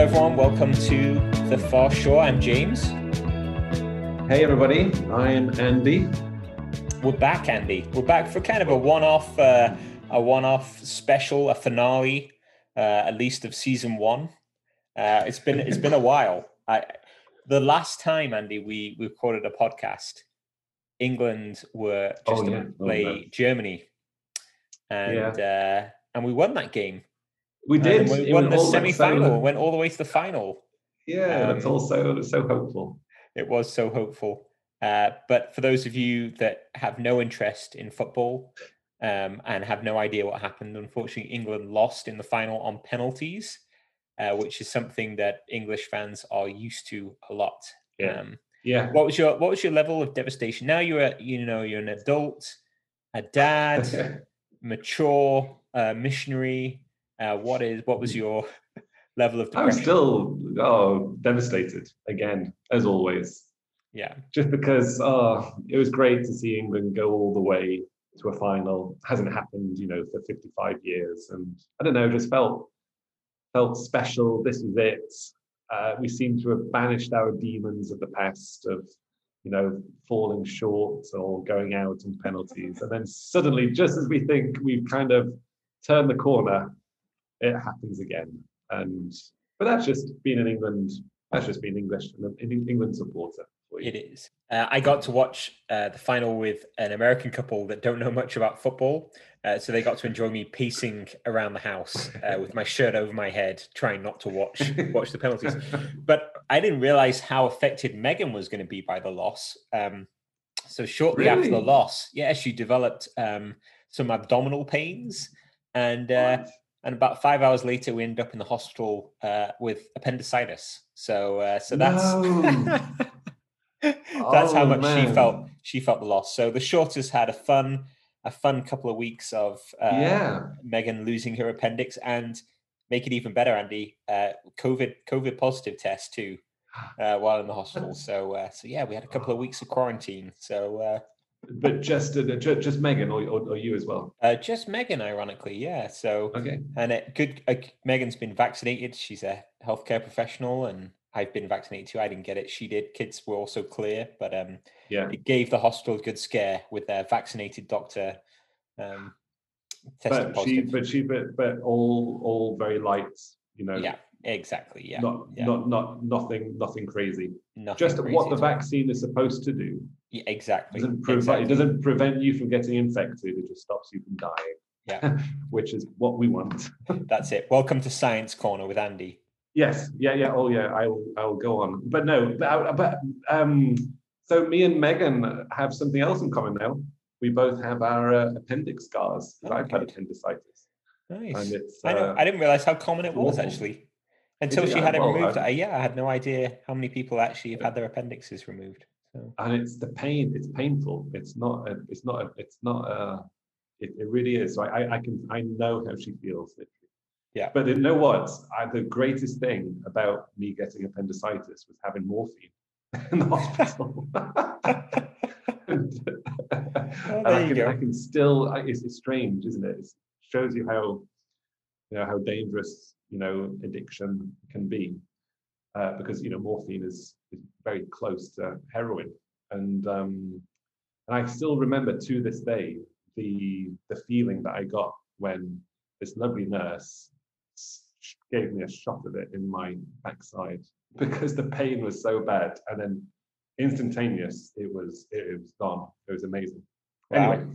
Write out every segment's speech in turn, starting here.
everyone. Welcome to the Far Shore. I'm James. Hey, everybody. I'm Andy. We're back, Andy. We're back for kind of a one-off, uh, a one-off special, a finale, uh, at least of season one. Uh, it's been it's been a while. I, the last time, Andy, we, we recorded a podcast, England were just Oh, yeah. Oh, play no. Germany, and uh, and we won that game. We did. And we won the semi-final. went all the way to the final. Yeah, that's Um, also so hopeful. It was so hopeful. Uh, but for those of you that have no interest in football um, and have no idea what happened, unfortunately, England lost in the final on penalties, uh, which is something that English fans are used to a lot. Yeah. Um, Yeah. what was your What was your level of devastation? Now you're a, you know you're an adult, a dad, mature, uh, missionary. Uh, what is what was your level of I'm still oh devastated again, as always. yeah. Just because oh, it was great to see England go all the way to a final. Hasn't happened, you know, for 55 years, and I don't know, just felt felt special. This is it. Uh, we seem to have banished our demons of the past of, you know, falling short or going out on penalties, and then suddenly, just as we think we've kind of turned the corner, it happens again. And but that's just being in England. That's just being English, an England supporter. It is. Uh, I got to watch uh, the final with an American couple that don't know much about football, uh, so they got to enjoy me pacing around the house uh, with my shirt over my head, trying not to watch watch the penalties. But I didn't realize how affected Megan was going to be by the loss. Um, so shortly after the loss, yeah, she developed um, some abdominal pains, and uh? And about five hours later, we ended up in the hospital uh, with appendicitis. So, uh, so that's No. that's how Oh, much she felt. She felt the loss. So the shortest had a fun, a fun couple of weeks of uh, yeah. Megan losing her appendix, and make it even better, Andy, uh, COVID COVID positive test too, uh, while in the hospital. So, uh, so yeah, we had a couple of weeks of quarantine. So. But just uh, just Megan or, or, or you as well. uh, just Megan, ironically, yeah. So, Okay. and it, good. Uh, Megan's been vaccinated. She's a healthcare professional, and I've been vaccinated too. I didn't get it. She did. Kids were also clear, but um, Yeah. it gave the hospital a good scare with their vaccinated doctor um, But she but she but but all all very light, you know. yeah, exactly. Yeah, Not yeah. not not nothing nothing crazy. Nothing Just crazy what the vaccine is supposed to do. Yeah, exactly. Doesn't prevent exactly. it doesn't prevent you from getting infected, it just stops you from dying. Yeah. Which is what we want. That's it. Welcome to Science Corner with Andy. Yes, yeah, yeah. Oh, yeah. I will. I will go on. But no, but, but um. So me and Megan have something else in common now. We both have our uh, appendix scars. Oh, I've had appendicitis, Nice. and it's. I know. uh, I didn't realize how common it was awful. actually until she had it well, removed. I, yeah, I had no idea how many people actually have had their appendixes removed. So and it's the pain. It's painful. It's not. A, it's not. A, it's not. A, it, it really is. So I, I can. I know how she feels. literally. Yeah. But you know what? I, the greatest thing about me getting appendicitis was having morphine in the hospital. and, and there I you can, go. I can still. I, it's, it's strange, isn't it? It shows you how, you know, how dangerous you know addiction can be, uh, because you know morphine is, is very close to heroin, and um, and I still remember to this day the the feeling that I got when this lovely nurse gave me a shot of it in my backside because the pain was so bad, and then instantaneous it was it was gone. It was amazing. Wow. Anyway,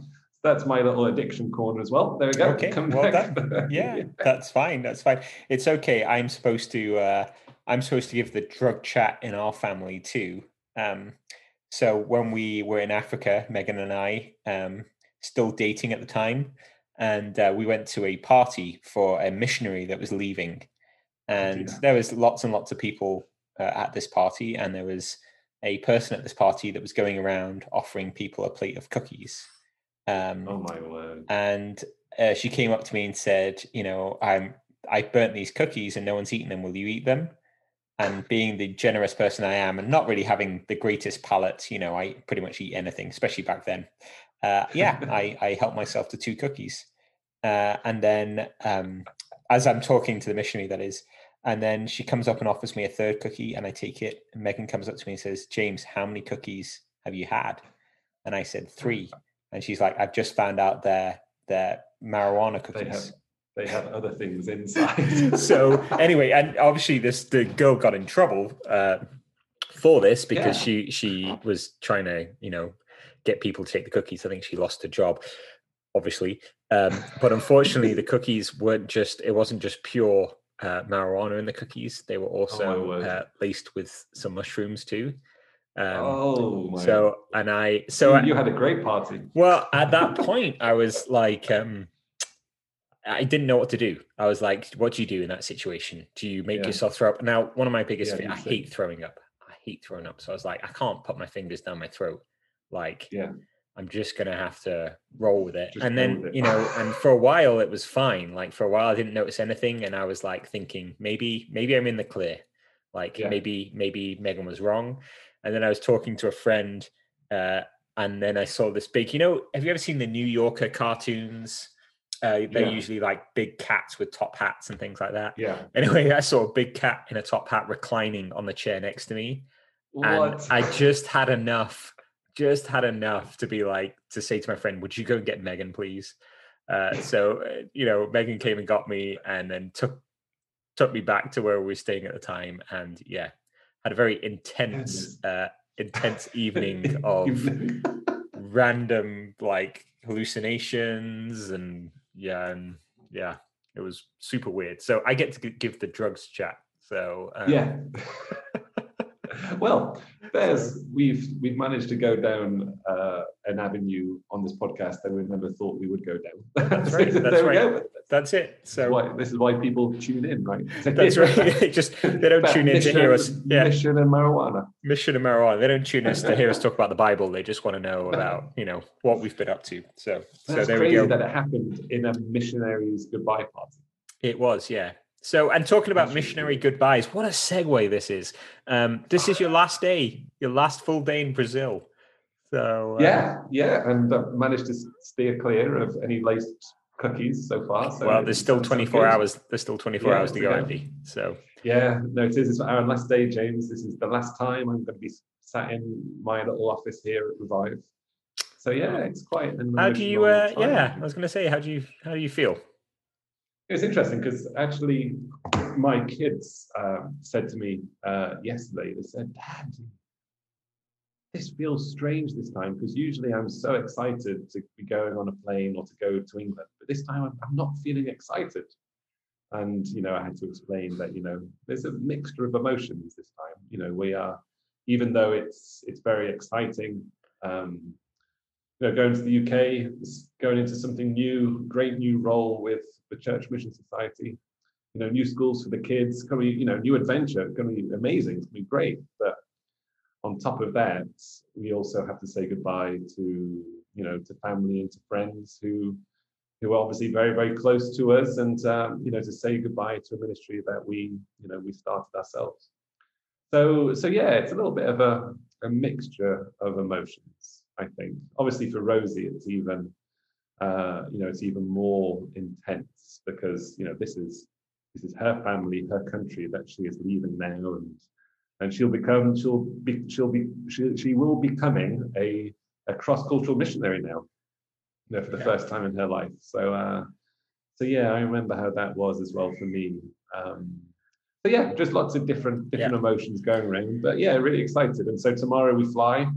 that's my little addiction corner as well. There we go. Okay, Come well back. yeah, that's fine. That's fine. It's okay. I'm supposed to. Uh, I'm supposed to give the drug chat in our family too. Um, so when we were in Africa, Megan and I, um, still dating at the time, and uh, we went to a party for a missionary that was leaving, and there was lots and lots of people uh, at this party, and there was a person at this party that was going around offering people a plate of cookies. Um, Oh my word. and uh, she came up to me and said, "You know, I'm I burnt these cookies and no one's eaten them. Will you eat them?" And being the generous person I am, and not really having the greatest palate, you know, I pretty much eat anything, especially back then. Uh, yeah, I I helped myself to two cookies, uh, and then um, as I'm talking to the missionary, that is, And then she comes up and offers me a third cookie, and I take it. And Megan comes up to me and says, "James, how many cookies have you had?" And I said three. And she's like, "I've just found out they're they're marijuana cookies." They have other things inside. so anyway, and obviously this the girl got in trouble uh, for this because she she was trying to you know get people to take the cookies. I think she lost her job, obviously. Um, but unfortunately, the cookies weren't just it wasn't just pure uh, marijuana in the cookies. They were also word. uh, laced with some mushrooms too. Um, oh my! so and I so you, I, you had a great party. well, at that point, I was like, um, I didn't know what to do. I was like, what do you do in that situation? Do you make Yeah. yourself throw up? Now, one of my biggest, Yeah, you I hate throwing up. I hate throwing up. So I was like, I can't put my fingers down my throat. Like, Yeah. I'm just gonna have to roll with it. Just and then, it. you know, and for a while it was fine. Like for a while, I didn't notice anything, and I was like thinking, maybe, maybe I'm in the clear. Like Yeah. maybe, maybe Megan was wrong. And then I was talking to a friend, uh, and then I saw this big. You know, have you ever seen the New Yorker cartoons? Uh, they're Yeah. usually like big cats with top hats and things like that. Yeah. Anyway, I saw a big cat in a top hat reclining on the chair next to me, and I just had enough, just had enough to be like to say to my friend, "Would you go and get Megan, please?" Uh, so uh, you know, Megan came and got me, and then took took me back to where we were staying at the time, and yeah, had a very intense, uh, intense evening of random like hallucinations and yeah and yeah it was super weird so i get to give the drugs chat so um, yeah. well, there's we've we've managed to go down uh, an avenue on this podcast that we never thought we would go down. That's right, that's right. go. that's it so why this is why people tune in, right? that's right they just they don't tune in to hear us mission- yeah Mission and marijuana. mission and marijuana they don't tune us to hear us talk about the bible they just want to know about you know what we've been up to so so That's there we go that it happened in a missionaries goodbye party. It was, yeah. So, and talking about missionary goodbyes, what a segue this is. Um, this is your last day, your last full day in Brazil. So, uh, Yeah, yeah, and I've managed to steer clear of any laced cookies so far. So well, there's still 24 good. hours. There's still 24 Yeah, hours to go, go. Andy. So, Yeah, no, it is. It's our last day, James. This is the last time I'm going to be sat in my little office here at Revive. So yeah, it's quite. How do you? Uh, yeah, I was going to say, how do you? How do you feel? It was interesting because actually, my kids um, said to me uh, yesterday. They said, "Dad, this feels strange this time because usually I'm so excited to be going on a plane or to go to England, but this time I'm, I'm not feeling excited." And you know, I had to explain that you know there's a mixture of emotions this time. You know, we are, even though it's it's very exciting. Um, you know, going to the UK, going into something new, great new role with the Church Mission Society. You know, new schools for the kids, going you know, new adventure, going to be amazing, it's going to be great. But on top of that, we also have to say goodbye to, you know, to family and to friends who, who are obviously very, very close to us, and um, you know, to say goodbye to a ministry that we, you know, we started ourselves. So, so yeah, it's a little bit of a, a mixture of emotions. I think. Obviously, for Rosie, it's even, uh, you know, it's even more intense because you know this is this is her family, her country that she is leaving now, and and she'll become she'll be she'll be she, she will be becoming a a cross cultural missionary now, you know, for the Yeah. first time in her life. So, uh, so yeah, I remember how that was as well for me. Um, so yeah, just lots of different different emotions going around. But yeah, really excited. And so tomorrow we fly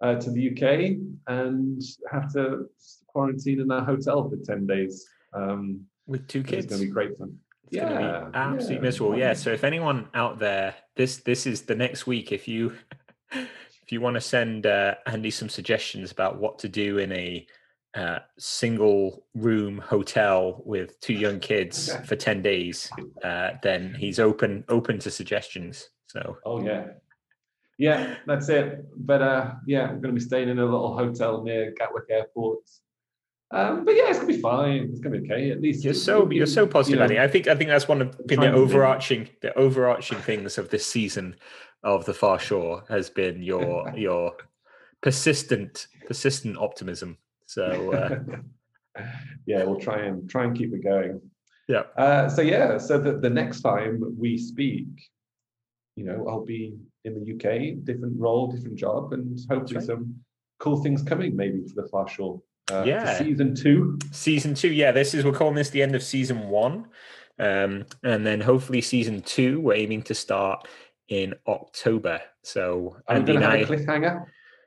uh, to the UK and have to quarantine in our hotel for 10 days. Um, With two kids. it's going to be great fun. It's going to Yeah, be absolutely yeah. miserable. Yeah. So if anyone out there, this this is the next week. If you if you want to send uh, Andy some suggestions about what to do in a uh, single room hotel with two young kids Okay. for ten days, uh, then he's open open to suggestions. So Oh, yeah. Yeah, that's it. But uh, yeah, I'm going to be staying in a little hotel near Gatwick Airport. Um, but yeah, it's going to be fine. It's going to be okay. At least you're so you're so you positive, know, Andy. I think I think that's one of been the overarching the overarching things of this season of the Far Shore has been your your persistent persistent optimism. So uh, yeah, we'll try and try and keep it going. Yeah. Uh, so yeah, so the, the next time we speak, you know, I'll be in the UK, different role, different job, and hopefully right. some cool things coming maybe for the Far Shore. Uh, Yeah. season two. Season two, yeah. This is we're calling this the end of season one, um, and then hopefully season two we're aiming to start in October. So Are we Andy going to have a cliffhanger?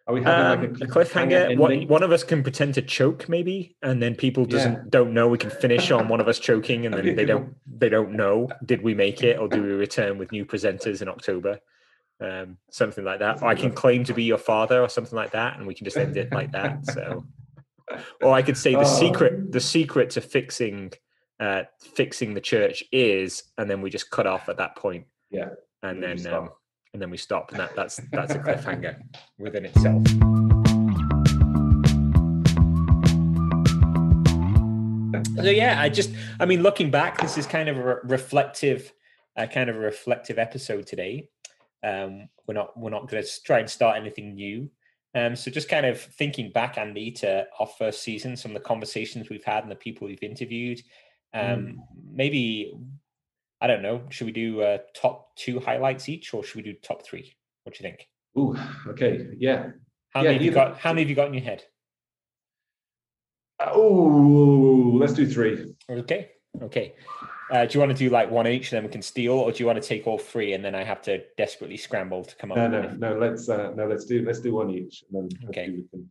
Are we having Um, like a cliffhanger. One, one of us can pretend to choke, maybe, and then people doesn't Yeah. don't know. We can finish on one of us choking, and then they don't they don't know. Did we make it, or do we return with new presenters in October? Um, something like that. Or I can claim to be your father, or something like that, and we can just end it like that. So, or I could say the Oh. secret the secret to fixing uh, fixing the church is, and then we just cut off at that point. Yeah. and then um, and then we stop, and that that's that's a cliffhanger within itself. So yeah, I just, I mean, looking back, this is kind of a reflective, uh, kind of a reflective episode today. Um, we're not, we're not going to try and start anything new. Um, so just kind of thinking back, Andy, to our first season, some of the conversations we've had and the people we've interviewed. Um, Maybe, I don't know, should we do uh, top two highlights each, or should we do top three? What do you think? Ooh, okay, yeah. How Yeah, many have you got? How many have you got in your head? Oh, let's do three. Okay. Okay. Uh, do you want to do like one each, and then we can steal, or do you want to take all three, and then I have to desperately scramble to come up? No, no, no. Let's uh, no, let's do let's do one each, and then Okay. we can.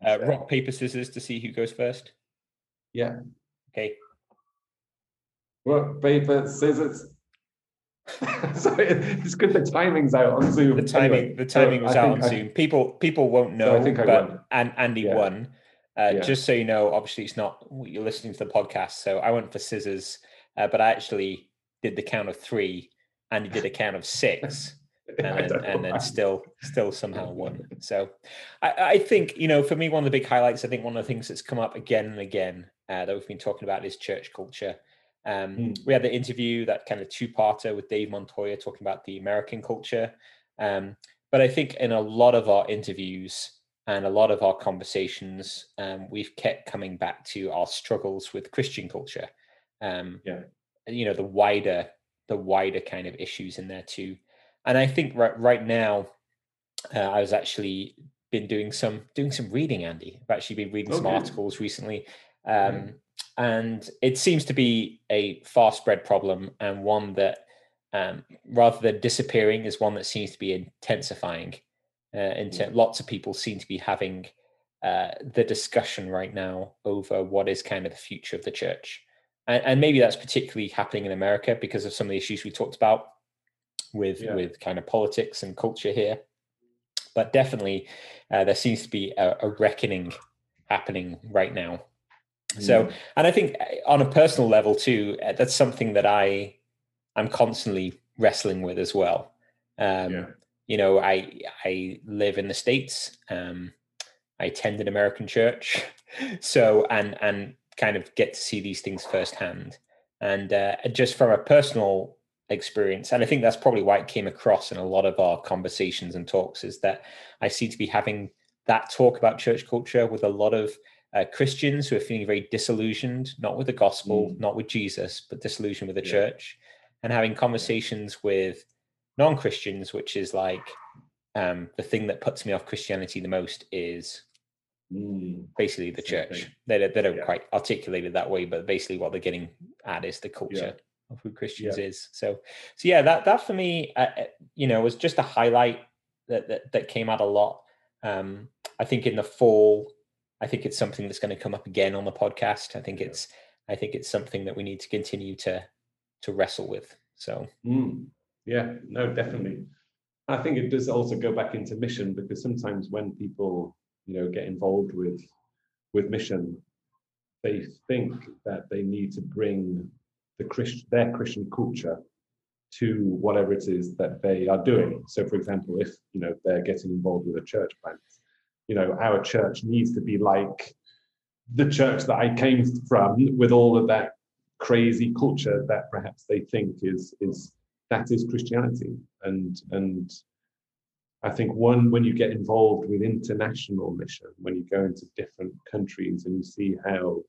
we can Uh, rock paper scissors to see who goes first. Yeah. Okay. Rock paper scissors. Sorry, it's good the timing's out on Zoom. The timing. Anyway, the so timing was I out on I- Zoom. People. People won't know. I think I but won. and Andy Yeah. won. Uh, Yeah. Just so you know, obviously it's not you're listening to the podcast, so I went for scissors, uh, but I actually did the count of three. and he did a count of six. and then, and then still still somehow won. So I, I think you know for me one of the big highlights. I think one of the things that's come up again and again uh, that we've been talking about is church culture. Um, Mm. We had the interview that kind of two-parter with Dave Montoya talking about the American culture. Um, but I think in a lot of our interviews and a lot of our conversations, um, we've kept coming back to our struggles with Christian culture. Um, Yeah. You know the wider the wider kind of issues in there too and I think right right now, uh, I was actually been doing some doing some reading. Andy, I've actually been reading some articles recently, um, and it seems to be a far spread problem and one that, um, rather than disappearing, is one that seems to be intensifying. Uh, into lots of people seem to be having uh, the discussion right now over what is kind of the future of the church, and, and maybe that's particularly happening in America because of some of the issues we talked about with Yeah. with kind of politics and culture here but definitely uh, there seems to be a, a reckoning happening right now so Mm. and i think uh, on a personal level too uh, that's something that i i'm constantly wrestling with as well um Yeah. you know i i live in the states um i attend an american church so and and kind of get to see these things firsthand and uh, just from a personal experience and i think that's probably why it came across in a lot of our conversations and talks is that i seem to be having that talk about church culture with a lot of uh, christians who are feeling very disillusioned not with the gospel Mm. not with jesus but disillusioned with the Yeah. church and having conversations with non-christians which is like um, the thing that puts me off christianity the most is Mm. basically the Same church thing. they, don't- they don't Yeah. quite articulate it that way but basically what they're getting at is the culture of who christians is so so yeah that that for me uh, uh, you know was just a highlight that, that that came out a lot um i think in the fall i think it's something that's going to come up again on the podcast i think Yeah. it's i think it's something that we need to continue to to wrestle with so Mm. Yeah, no, definitely. I think it does also go back into mission because sometimes when people, you know, get involved with with mission, they think that they need to bring the Christ their Christian culture to whatever it is that they are doing. So, for example, if you know they're getting involved with a church plant, you know, our church needs to be like the church that I came from, with all of that crazy culture that perhaps they think is is that is Christianity. And and I think one when you get involved with international mission, when you go into different countries and you see how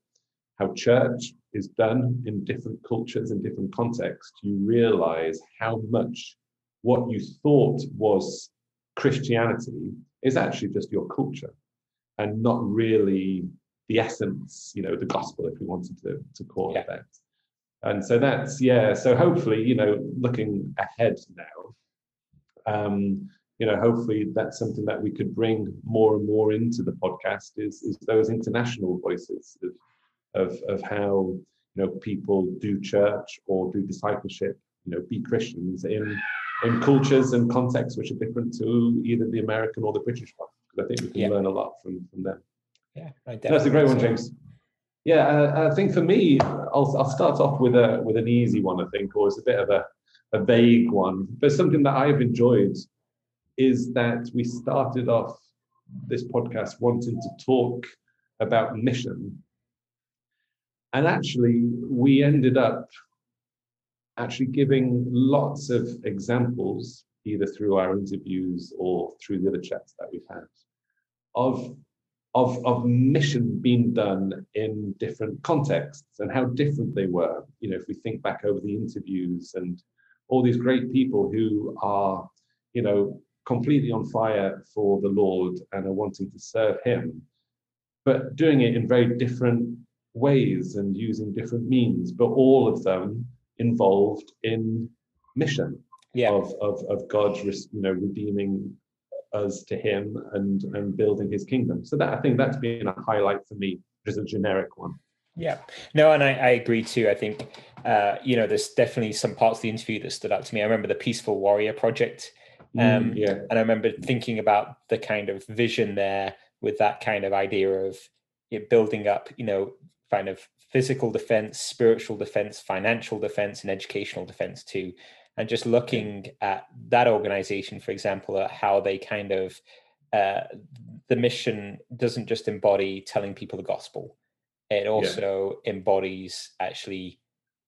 how church is done in different cultures and different contexts, you realize how much what you thought was Christianity is actually just your culture and not really the essence, you know, the gospel, if we wanted to, to call yeah. it that. And so that's, yeah, so hopefully, you know, looking ahead now, um, you know, hopefully that's something that we could bring more and more into the podcast is, is those international voices of, of, of how, you know, people do church or do discipleship, you know, be Christians in, in cultures and contexts which are different to either the American or the British one. Because I think we can yeah. learn a lot from, from them. Yeah, that's a great one, James. Yeah, uh, I think for me, I'll, I'll start off with a with an easy one. I think, or it's a bit of a, a vague one, but something that I've enjoyed is that we started off this podcast wanting to talk about mission. And actually, we ended up actually giving lots of examples, either through our interviews or through the other chats that we've had, of, of, of mission being done in different contexts and how different they were. You know, if we think back over the interviews and all these great people who are, you know, completely on fire for the Lord and are wanting to serve Him, but doing it in very different ways and using different means, but all of them involved in mission yeah. of, of, of God, you know, redeeming us to Him and and building His kingdom. So that I think that's been a highlight for me, just a generic one. Yeah, no, and I, I agree too. I think uh, you know there's definitely some parts of the interview that stood out to me. I remember the Peaceful Warrior Project Mm, um, yeah. And I remember thinking about the kind of vision there with that kind of idea of building up, you know, kind of physical defense, spiritual defense, financial defense, and educational defense too. And just looking at that organization, for example, at how they kind of uh, the mission doesn't just embody telling people the gospel; it also yeah. embodies actually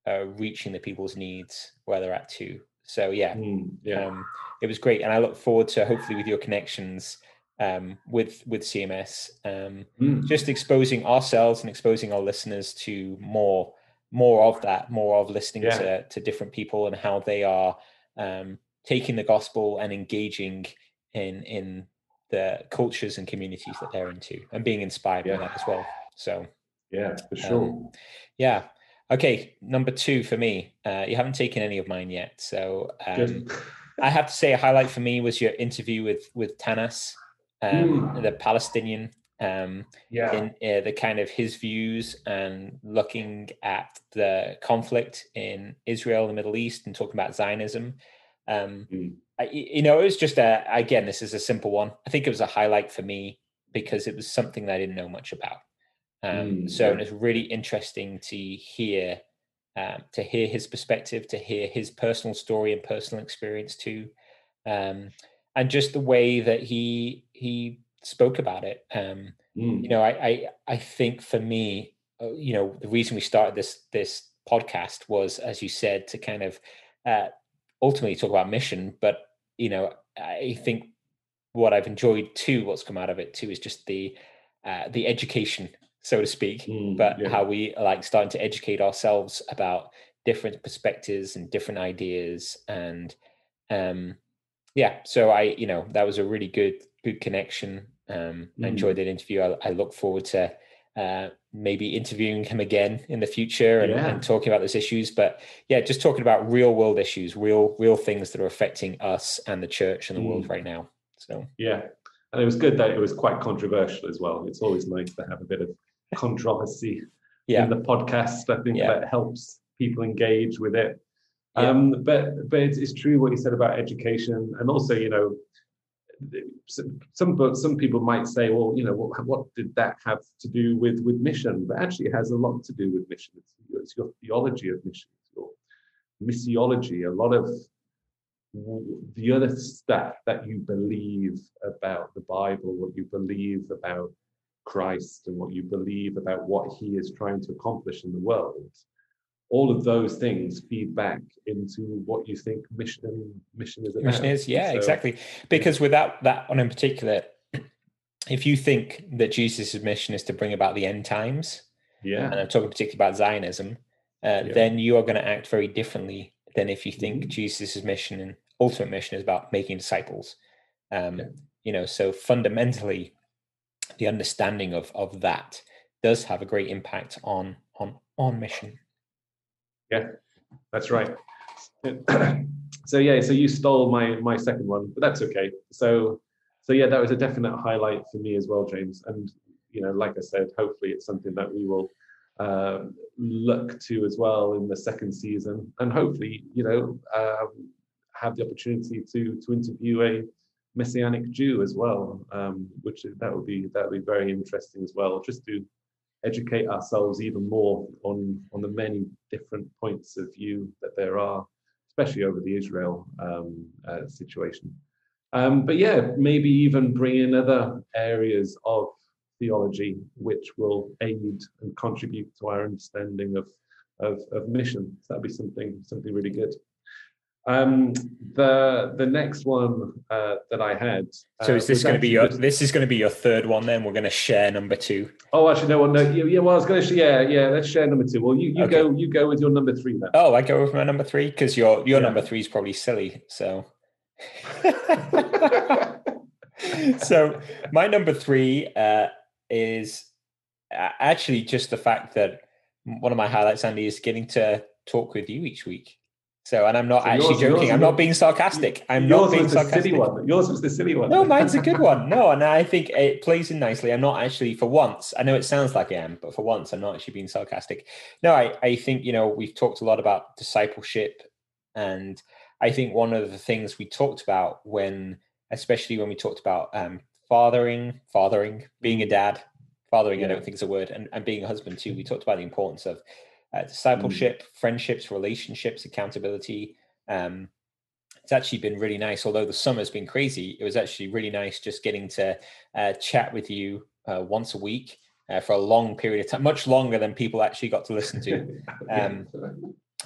uh, reaching the people's needs where they're at too. So yeah, mm, yeah. Um, it was great, and I look forward to hopefully with your connections um, with with CMS, um, mm. just exposing ourselves and exposing our listeners to more more of that, more of listening yeah. to to different people and how they are um, taking the gospel and engaging in in the cultures and communities that they're into, and being inspired yeah. by that as well. So yeah, for sure. Um, yeah, Okay, number two for me. Uh, you haven't taken any of mine yet, so um, I have to say a highlight for me was your interview with with Tanas, um, mm. the Palestinian. Um, yeah, in uh, the kind of his views and looking at the conflict in Israel, the Middle East, and talking about Zionism. Um, mm. I, you know, it was just a again, this is a simple one. I think it was a highlight for me because it was something that I didn't know much about. Um, mm, so yeah. it's really interesting to hear um, to hear his perspective, to hear his personal story and personal experience too, um, and just the way that he he spoke about it. Um, mm. You know, I, I I think for me, uh, you know, the reason we started this this podcast was, as you said, to kind of uh, ultimately talk about mission. But you know, I think what I've enjoyed too, what's come out of it too, is just the uh, the education so to speak, mm, but yeah. how we like starting to educate ourselves about different perspectives and different ideas and um yeah so i you know that was a really good good connection um mm. i enjoyed that interview I, I, look forward to uh maybe interviewing him again in the future and, yeah. and talking about those issues but yeah just talking about real world issues real real things that are affecting us and the church and the mm. world right now so yeah and it was good that it was quite controversial as well it's always nice to have a bit of controversy yeah. in the podcast. I think yeah. that helps people engage with it. Yeah. Um, but but it's, it's, true what you said about education, and also you know, some some people might say, well, you know, what, what did that have to do with with mission? But actually, it has a lot to do with mission. It's, it's your theology of mission, it's your missiology. A lot of the other stuff that you believe about the Bible, what you believe about Christ and what you believe about what he is trying to accomplish in the world, all of those things feed back into what you think mission mission is about. Mission is, yeah, so, exactly. Because yeah. without that one in particular, if you think that Jesus' mission is to bring about the end times, yeah, and I'm talking particularly about Zionism, uh, Yeah. then you are going to act very differently than if you think Mhm. Jesus' mission and ultimate mission is about making disciples. Um, Yeah. You know, so fundamentally, the understanding of of that does have a great impact on on on mission. Yeah, that's right. so yeah, so you stole my my second one, but that's okay. So so yeah, that was a definite highlight for me as well, James. And you know, like I said, hopefully it's something that we will uh, look to as well in the second season, and hopefully you know um, have the opportunity to to interview a messianic Jew as well, um, which that would be that would be very interesting as well, just to educate ourselves even more on on the many different points of view that there are, especially over the Israel um, uh, situation. Um, but yeah, maybe even bring in other areas of theology which will aid and contribute to our understanding of of, of mission. So that'd be something something really good. Um, the the next one uh, that I had. So uh, is this going to be your just- this is going to be your third one? Then we're going to share number two. Oh, actually, no one. No, yeah, yeah. Well, I was going to. Yeah, yeah. Let's share number two. Well, you, you Okay. go. You go with your number three then. Oh, I go with my number three because your your Yeah. number three is probably silly. So, so my number three uh, is actually just the fact that one of my highlights, Andy, is getting to talk with you each week. So, and I'm not So actually yours- joking. yours I'm not being sarcastic. I'm not being sarcastic. silly one. Yours was the silly one. No, mine's a good one. No, and I think it plays in nicely. I'm not actually, for once, I know it sounds like I am, but for once, I'm not actually being sarcastic. No, I, I think, you know, we've talked a lot about discipleship. And I think one of the things we talked about when, especially when we talked about um, fathering, fathering, being a dad, fathering, I don't think is a word, and, and being a husband too. We talked about the importance of uh, discipleship, friendships, relationships, accountability. Um, it's actually been really nice. Although the summer's been crazy, it was actually really nice just getting to uh, chat with you uh, once a week uh, for a long period of time, much longer than people actually got to listen to. Um,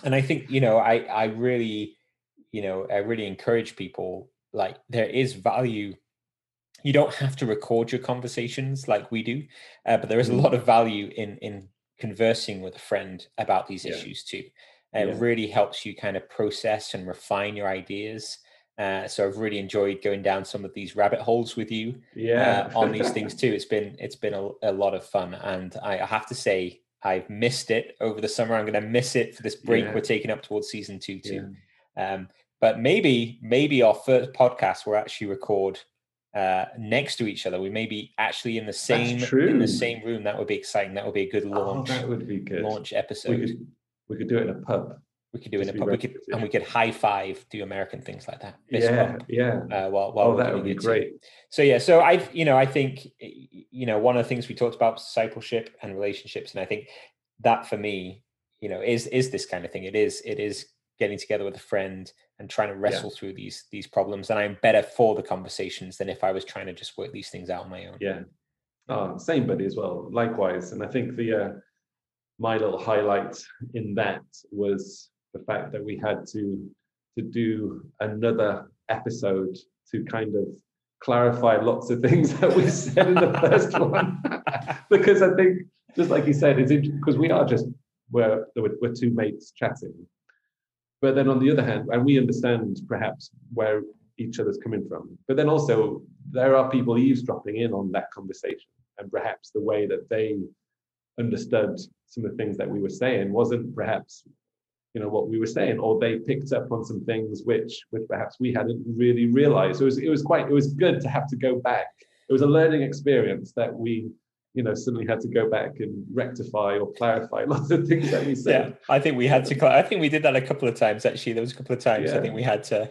and I think you know, I I really, you know, I really encourage people. Like there is value. You don't have to record your conversations like we do, uh, but there is a Mm. lot of value in in conversing with a friend about these Yeah. issues too. It Yeah. really helps you kind of process and refine your ideas. Uh, so I've really enjoyed going down some of these rabbit holes with you yeah. uh, on these things too. It's been it's been a, a lot of fun, and I, I have to say I've missed it over the summer. I'm going to miss it for this break Yeah. we're taking up towards season two too. Um, but maybe maybe our first podcast will actually record uh, next to each other. We may be actually in the same in the same room. That would be exciting. That would be a good Oh, launch that would be good. launch We episode. could we could do it in a pub. We could do it in a pub. We could and we could high five, do American things like that. Fist Yeah, bump, yeah. Uh, while while Oh, that would be too. great. So yeah, so I you know I think you know one of the things we talked about discipleship and relationships, and I think that for me, you know, is is this kind of thing. It is it is getting together with a friend and trying to wrestle through these these problems, and I'm better for the conversations than if I was trying to just work these things out on my own. Yeah. Oh, same buddy as well. Likewise. And I think the uh, my little highlight in that was the fact that we had to to do another episode to kind of clarify lots of things that we said in the first one. because I think, just like you said, it's because we are just we're we're two mates chatting. But then on the other hand, and we understand perhaps where each other's coming from. But then also there are people eavesdropping in on that conversation, and perhaps the way that they understood some of the things that we were saying wasn't perhaps you know what we were saying, or they picked up on some things which which perhaps we hadn't really realized. So it was it was quite it was good to have to go back. It was a learning experience that we you know suddenly had to go back and rectify or clarify lots of things that we said. Yeah. I think we had to. I think we did that a couple of times. Actually, there was a couple of times I think we had to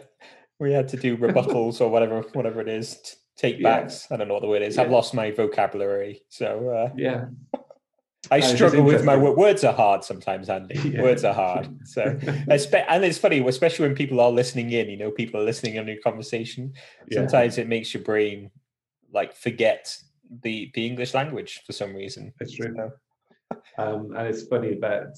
we had to do rebuttals or whatever whatever it is, take Yeah. backs. I don't know what the word is. I've lost my vocabulary, so. Uh, Yeah. I struggle with my words are hard sometimes, Andy. Yeah. Words are hard. So, and it's funny, especially when people are listening in. You know, people are listening on your conversation. Yeah. Sometimes it makes your brain like forget the the English language for some reason. It's true. So, Um, and it's funny that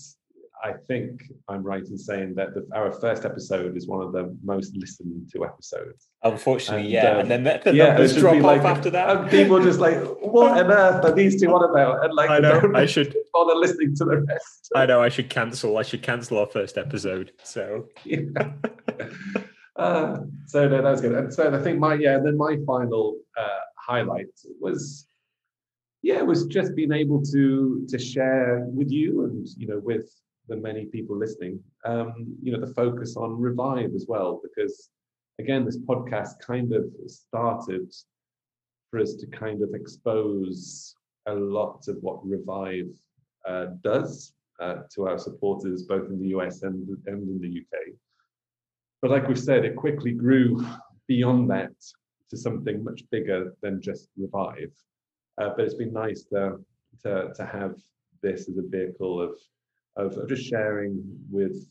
I think I'm right in saying that the, our first episode is one of the most listened to episodes. Unfortunately, and, yeah. Um, and then the, the yeah, numbers drop off like, after that. And people just like, what on earth are these two on about? And like, I know, I should bother listening to the rest. I know, I should cancel. I should cancel our first episode. So, yeah. uh, so no, that was good. And so I think my yeah, and then my final uh, highlight was yeah, it was just being able to to share with you and you know with the many people listening, um, you know, the focus on revive as well, because again, this podcast kind of started for us to kind of expose a lot of what revive uh, does uh, to our supporters, both in the US and, and in the UK. But like we said, it quickly grew beyond that to something much bigger than just revive. Uh, but it's been nice to, to, to have this as a vehicle of of, of just sharing with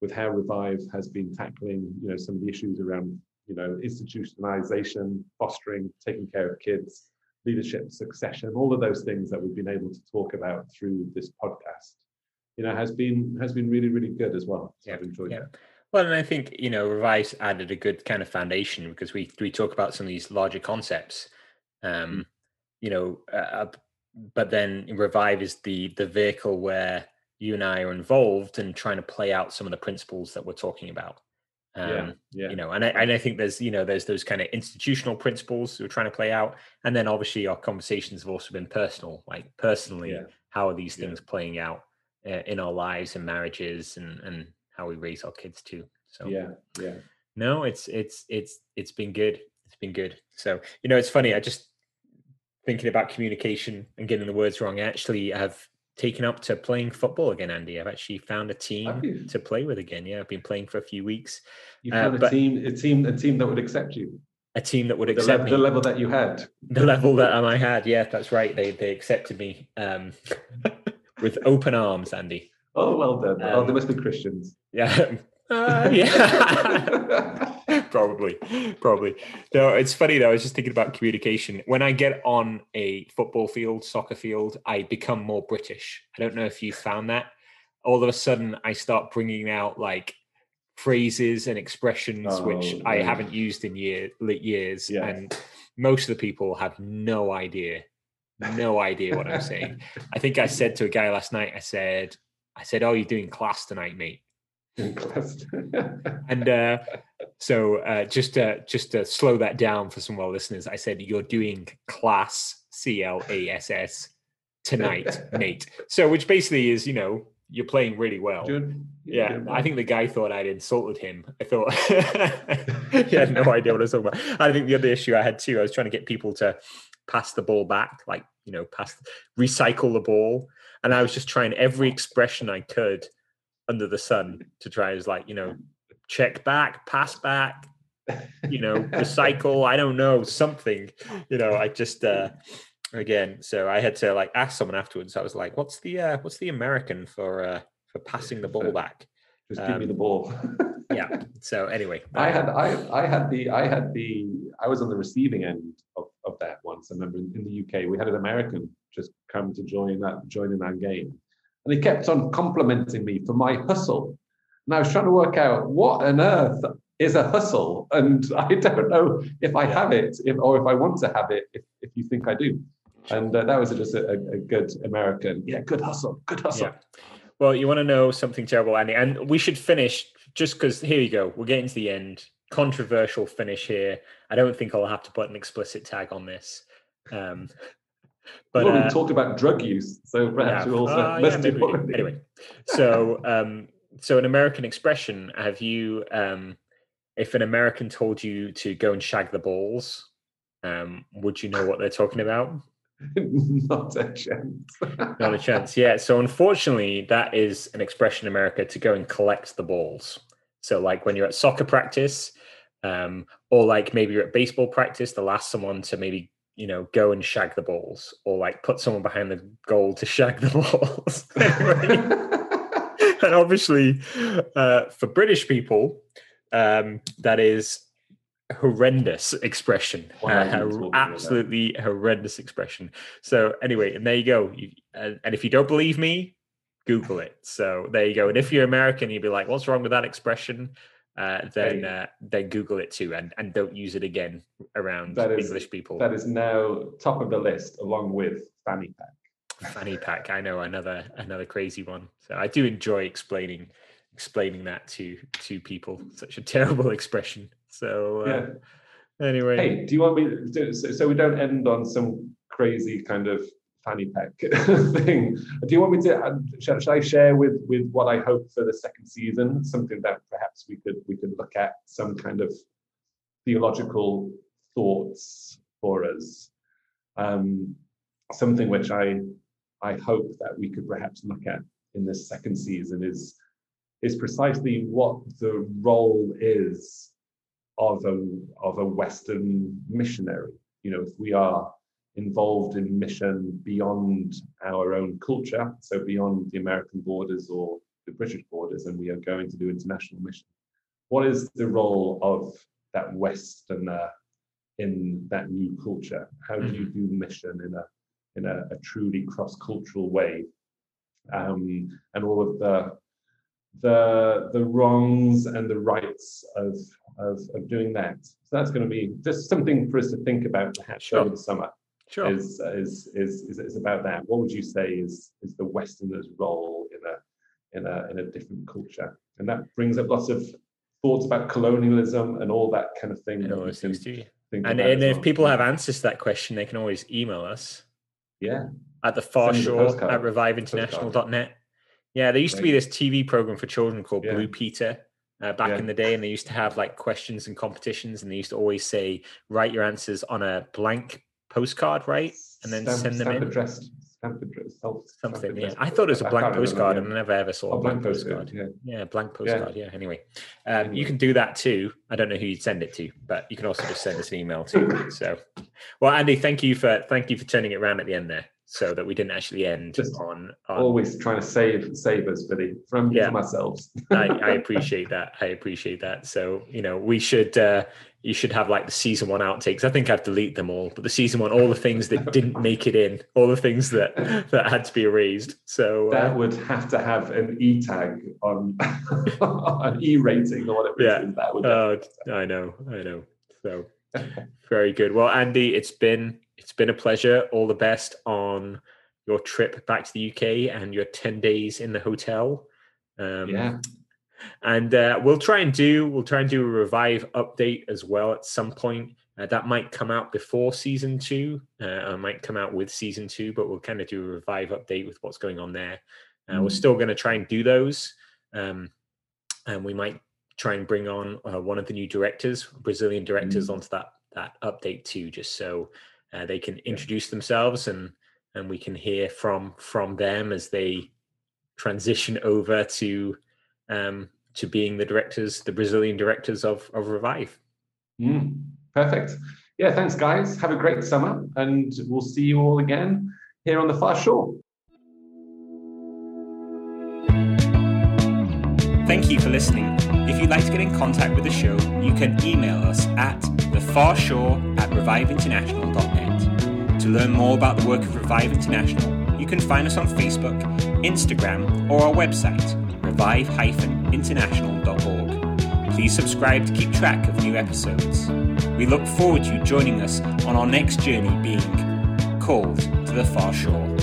with how Revive has been tackling, you know, some of the issues around, you know, institutionalization, fostering, taking care of kids, leadership, succession, all of those things that we've been able to talk about through this podcast, you know, has been has been really, really good as well. So yeah, I've enjoyed yeah. Well, and I think you know, Revive added a good kind of foundation because we we talk about some of these larger concepts, um, mm. you know, uh, but then Revive is the the vehicle where you and I are involved in trying to play out some of the principles that we're talking about. Um, yeah, yeah. You know, and I, and I think there's you know there's those kind of institutional principles we're trying to play out, and then obviously our conversations have also been personal. Like personally, yeah. how are these things yeah. playing out uh, in our lives and marriages, and and how we raise our kids too. So yeah, yeah. No, it's it's it's it's been good. It's been good. So you know, it's funny. I just thinking about communication and getting the words wrong. I actually have taken up to playing football again, Andy. I've actually found a team to play with again. Yeah, I've been playing for a few weeks. You uh, found uh, a team, a team, a team that would accept you. A team that would the accept me. The level that you had. The level that I had. Yeah, that's right. They they accepted me um, with open arms, Andy. Oh, well done. Um, oh, they must be Christians. Yeah. Uh, yeah. probably, probably. No, it's funny though. I was just thinking about communication. When I get on a football field, soccer field, I become more British. I don't know if you found that. All of a sudden, I start bringing out like phrases and expressions oh, which I haven't used in year, years, yeah. and most of the people have no idea, no idea what I'm saying. I think I said to a guy last night. I said, I said, "Oh, you're doing class tonight, mate." and uh, so uh, just to just to slow that down for some of our listeners, I said you're doing class C L A S S tonight, Nate. So which basically is you know you're playing really well. Good. Yeah, Good I think the guy thought I'd insulted him. I thought he had no idea what I was talking about. I think the other issue I had too, I was trying to get people to pass the ball back, like you know, pass, recycle the ball, and I was just trying every expression I could under the sun to try as like you know check back pass back you know recycle i don't know something you know i just uh again so i had to like ask someone afterwards. I was like what's the uh what's the american for uh for passing the ball back? just give um, me the ball. yeah so anyway i had i i had the i had the i was on the receiving end of, of that once. I remember in, in the uk we had an american just come to join that join in that game and he kept on complimenting me for my hustle. And I was trying to work out what on earth is a hustle. And I don't know if I have it if, or if I want to have it, if, if you think I do. And uh, that was just a, a, good American, yeah, good hustle, good hustle. Yeah. Well, you want to know something terrible, Andy? And we should finish just because here you go. We're getting to the end. Controversial finish here. I don't think I'll have to put an explicit tag on this. Um, but well, we uh, talked about drug use, so perhaps yeah, we also uh, yeah, maybe, anyway. So, um, so an American expression. Have you, um, if an American told you to go and shag the balls, um, would you know what they're talking about? Not a chance. Not a chance. Yeah. So unfortunately, that is an expression in America to go and collect the balls. So, like when you're at soccer practice, um, or like maybe you're at baseball practice, they'll ask someone to maybe you know, go and shag the balls or like put someone behind the goal to shag the balls. and obviously, uh, for British people, um, that is horrendous expression. Uh, absolutely horrendous expression. So anyway, and there you go. You, uh, and if you don't believe me, Google it. So there you go. And if you're American, you'd be like, "What's wrong with that expression?" Uh, then uh, then Google it too, and and don't use it again around That is- English people. That is now top of the list, along with fanny pack. Fanny pack. I know another another crazy one. So I do enjoy explaining explaining that to to people. Such a terrible expression. So uh, Yeah. anyway, Hey, do you want me to, so, so we don't end on some crazy kind of fanny pack thing? Do you want me to? Uh, shall, shall I share with with what I hope for the second season? Something that perhaps we could we could look at some kind of theological thoughts for us. Um, something which I I hope that we could perhaps look at in this second season is is precisely what the role is of a of a Western missionary. You know, if we are involved in mission beyond our own culture, so beyond the American borders or the British borders, and we are going to do international mission, what is the role of that Westerner in that new culture? How do you do mission in a in a, a truly cross-cultural way? Um, and all of the the the wrongs and the rights of of, of doing that. So that's going to be just something for us to think about perhaps Sure. over the summer. Sure. Is, is is is is about that. What would you say is is the Westerner's role in a in a in a different culture? And that brings up lots of thoughts about colonialism and all that kind of thing. and that all we those can things too. think And, if well. people have answers to that question, they can always email us yeah, at the far Send a shore postcard. at reviveinternational.net. Yeah, there used to be this TV program for children called Yeah. Blue Peter uh, back Yeah. in the day, and they used to have like questions and competitions, and they used to always say, write your answers on a blank postcard, right? And then Stamp- send them stamp in. addressed, stamp addressed, self- Something, yeah. I thought it was a blank can't remember, postcard, yeah. and I never ever saw Oh, a blank postcard. Yeah. Yeah, blank postcard. Yeah. Anyway, um, Anyway. you can do that too. I don't know who you'd send it to, but you can also just send us an email too. So, well, Andy, thank you for thank you for turning it around at the end there, so that we didn't actually end Just on. on Always trying to save save us, Billy, from, Yeah. ourselves. I, I appreciate that. I appreciate that. So you know, we should uh, you should have like the season one outtakes. I think I've deleted them all, but the season one, all the things that didn't make it in, all the things that that had to be erased. So uh, that would have to have an e tag on an e rating or whatever Yeah. is. That would Oh, I know, I know. So very good. Well, Andy, it's been it's been a pleasure. All the best on your trip back to the UK and your ten days in the hotel. Um, yeah. And uh, we'll try and do we'll try and do a revive update as well at some point. Uh, that might come out before season two. Uh, or might come out with season two, but we'll kind of do a revive update with what's going on there. Uh, We're Mm. still going to try and do those, um, and we might try and bring on uh, one of the new directors, Brazilian directors, Mm. onto that that update too, just so uh, they can introduce themselves and and we can hear from from them as they transition over to um, to being the directors, the Brazilian directors of of Revive. Mm, perfect. Yeah, thanks, guys. Have a great summer, and we'll see you all again here on the far shore. Thank you for listening. If you'd like to get in contact with the show, you can email us at thefarshore at reviveinternational.net. To learn more about the work of Revive International, you can find us on Facebook, Instagram, or our website, revive-international.org. Please subscribe to keep track of new episodes. We look forward to you joining us on our next journey being called to the far shore.